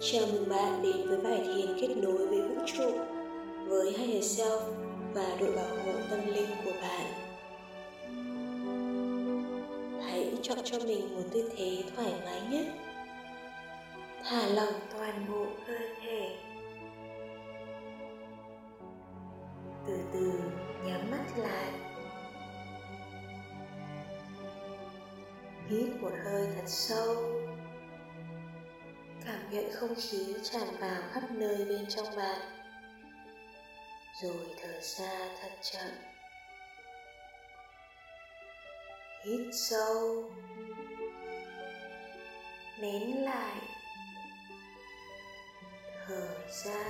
Chào mừng bạn đến với bài thiền kết nối với vũ trụ với Higher Self và đội bảo hộ tâm linh của bạn. Hãy chọn cho mình một tư thế thoải mái nhất. Thả lỏng toàn bộ cơ thể. Từ từ nhắm mắt lại. Hít một hơi thật sâu cảm nhận không khí tràn vào khắp nơi bên trong bạn. Rồi thở ra thật chậm. Hít sâu. Nén lại. Thở ra.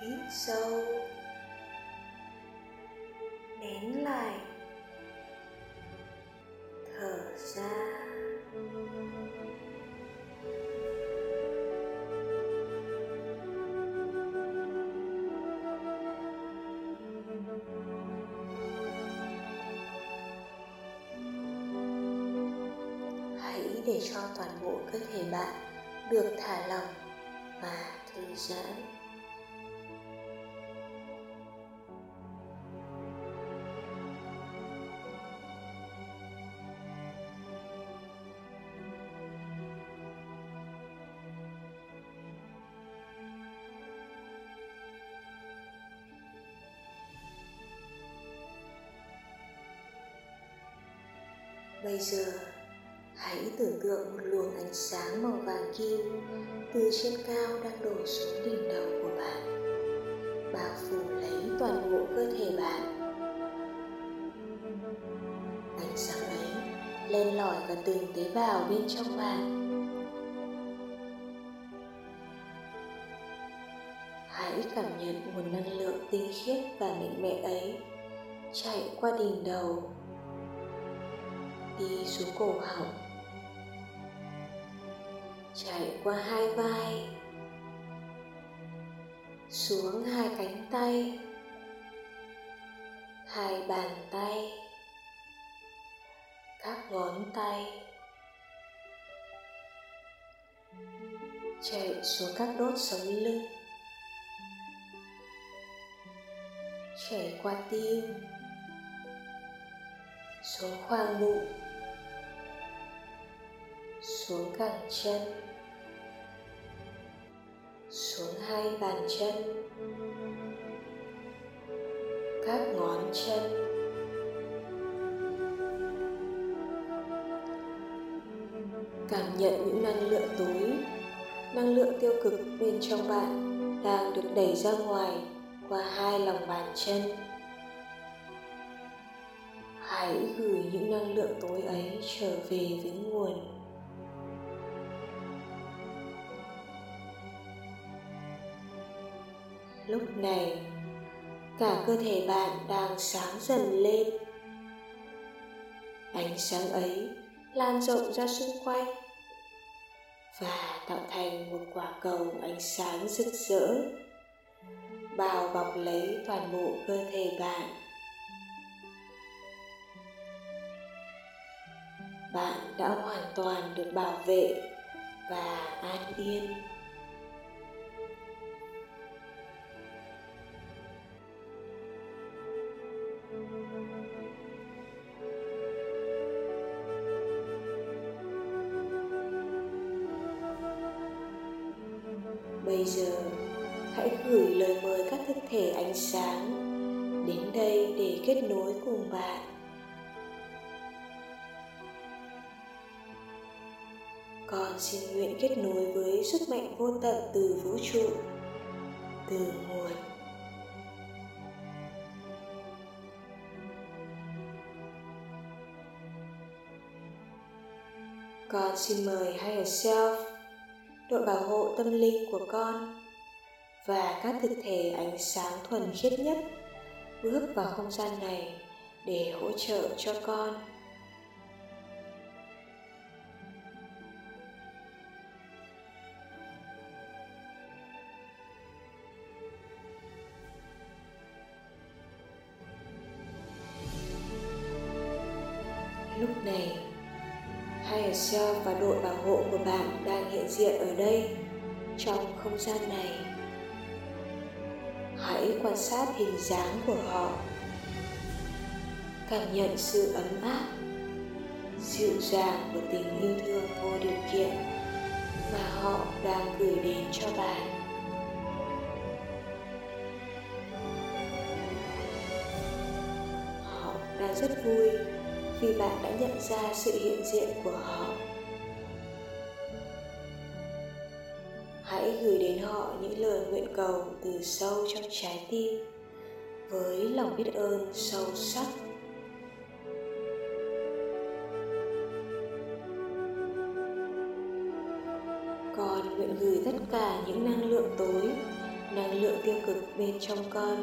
Hít sâu. Nén để cho toàn bộ cơ thể bạn được thả lỏng và thư giãn. Bây giờ Hãy tưởng tượng một luồng ánh sáng màu vàng kim từ trên cao đang đổ xuống đỉnh đầu của bạn, bao phủ lấy toàn bộ cơ thể bạn. Ánh sáng ấy len lỏi vào từng tế bào bên trong bạn. Hãy cảm nhận nguồn năng lượng tinh khiết và mạnh mẽ ấy chạy qua đỉnh đầu đi xuống cổ họng chạy qua hai vai. Xuống hai cánh tay. Hai bàn tay. Các ngón tay. Chạy xuống các đốt sống lưng. Chảy qua tim. Xuống khoang bụng xuống cẳng chân. Xuống hai bàn chân. Các ngón chân. Cảm nhận những năng lượng tối năng lượng tiêu cực bên trong bạn đang được đẩy ra ngoài qua hai lòng bàn chân. Hãy gửi những năng lượng tối ấy trở về với nguồn lúc này, cả cơ thể bạn đang sáng dần lên. Ánh sáng ấy lan rộng ra xung quanh và tạo thành một quả cầu ánh sáng rực rỡ, bao bọc lấy toàn bộ cơ thể bạn. Bạn đã hoàn toàn được bảo vệ và an yên. Bây giờ, hãy gửi lời mời các thực thể ánh sáng đến đây để kết nối cùng bạn. Con xin nguyện kết nối với sức mạnh vô tận từ vũ trụ, từ nguồn. Con xin mời higher self đội bảo hộ tâm linh của con và các thực thể ánh sáng thuần khiết nhất bước vào không gian này để hỗ trợ cho con. Lúc này Higher và đội bảo hộ của bạn đang hiện diện ở đây, trong không gian này. Hãy quan sát hình dáng của họ. Cảm nhận sự ấm áp, dịu dàng của tình yêu thương vô điều kiện mà họ đang gửi đến cho bạn. Họ đang rất vui vì bạn đã nhận ra sự hiện diện của họ. Hãy gửi đến họ những lời nguyện cầu từ sâu trong trái tim với lòng biết ơn sâu sắc. Con nguyện gửi tất cả những năng lượng tối, năng lượng tiêu cực bên trong con.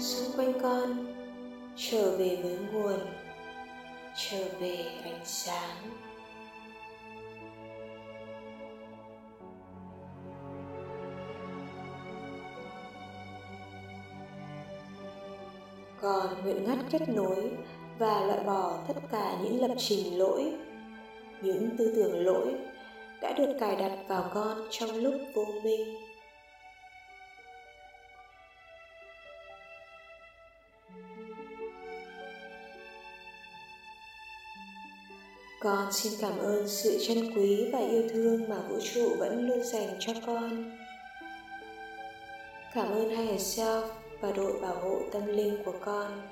Xung quanh con, trở về với nguồn trở về ánh sáng. Còn nguyện ngắt kết nối và loại bỏ tất cả những lập trình lỗi, những tư tưởng lỗi đã được cài đặt vào con trong lúc vô minh. Con xin cảm ơn sự trân quý và yêu thương mà vũ trụ vẫn luôn dành cho con. Cảm ơn Higher Self và đội bảo hộ tâm linh của con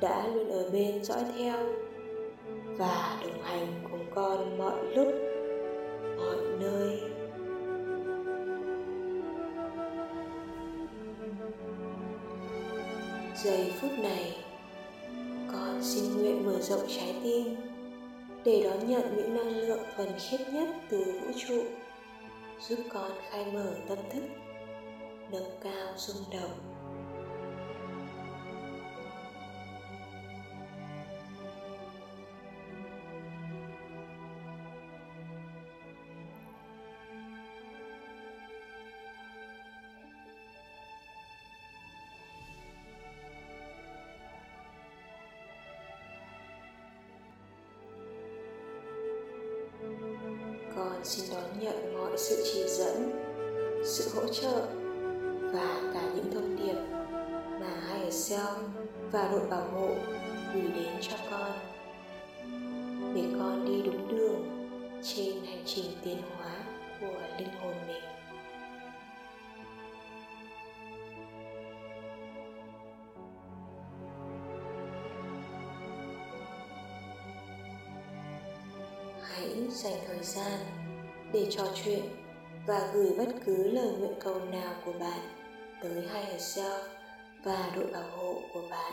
đã luôn ở bên dõi theo và đồng hành cùng con mọi lúc, mọi nơi. Giây phút này, con xin nguyện mở rộng trái tim để đón nhận những năng lượng thuần khiết nhất từ vũ trụ, giúp con khai mở tâm thức, nâng cao rung động. Xin đón nhận mọi sự chỉ dẫn, sự hỗ trợ và cả những thông điệp mà Higher Self và đội bảo hộ gửi đến cho con. Để con đi đúng đường trên hành trình tiến hóa của linh hồn mình. Hãy dành thời gian để trò chuyện và gửi bất cứ lời nguyện cầu nào của bạn tới Higher Self và đội bảo hộ của bạn.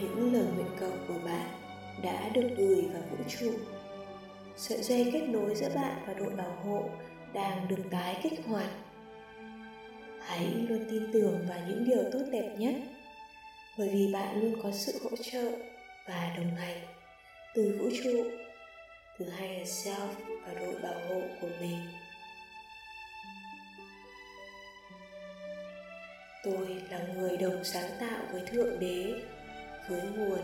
những lời nguyện cầu của bạn đã được gửi vào vũ trụ. Sợi dây kết nối giữa bạn và đội bảo hộ đang được tái kích hoạt. Hãy luôn tin tưởng vào những điều tốt đẹp nhất, bởi vì bạn luôn có sự hỗ trợ và đồng hành từ vũ trụ, từ higher self và đội bảo hộ của mình. Tôi là người đồng sáng tạo với thượng đế với nguồn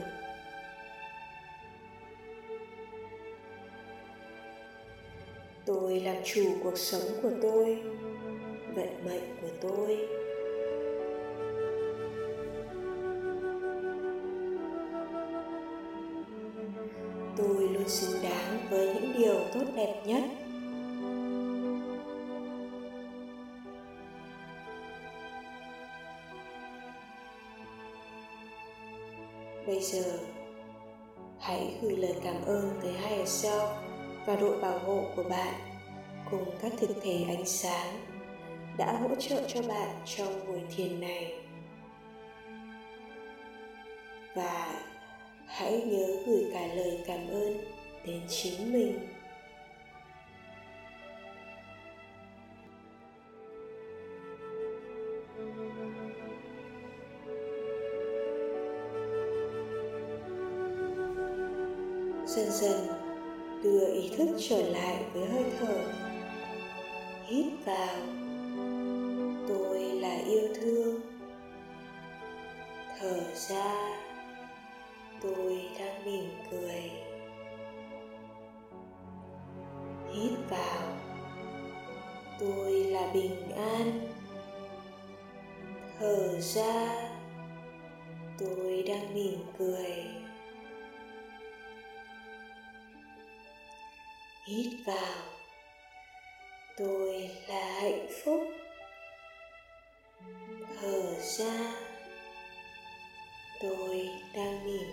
tôi làm chủ cuộc sống của tôi, vận mệnh của tôi. Tôi luôn xứng đáng với những điều tốt đẹp nhất. Giờ. Hãy gửi lời cảm ơn tới higher self và đội bảo hộ của bạn cùng các thực thể ánh sáng đã hỗ trợ cho bạn trong buổi thiền này. Và hãy nhớ gửi cả lời cảm ơn đến chính mình. Dần dần đưa ý thức trở lại với hơi thở. Hít vào. Tôi là yêu thương. Thở ra. Tôi đang mỉm cười. Hít vào. Tôi là bình an. Thở ra. Tôi đang mỉm cười. Hít vào. Tôi là hạnh phúc. Thở ra. Tôi đang mỉm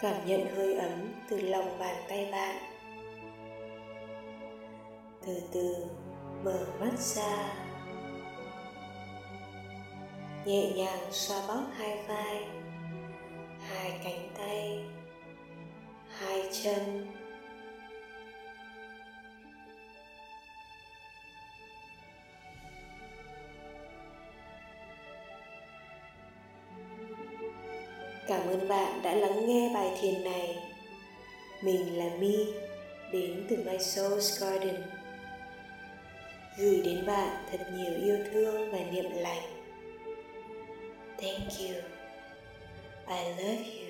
cảm nhận hơi ấm từ lòng bàn tay bạn. Từ từ, mở mắt ra. Nhẹ nhàng xoa bóp hai vai. Hai cánh tay. Hai chân. Cảm ơn bạn đã lắng nghe bài thiền này. Mình là Mi, đến từ My Soul's Garden. Gửi đến bạn thật nhiều yêu thương và niệm lành. Thank you. I love you.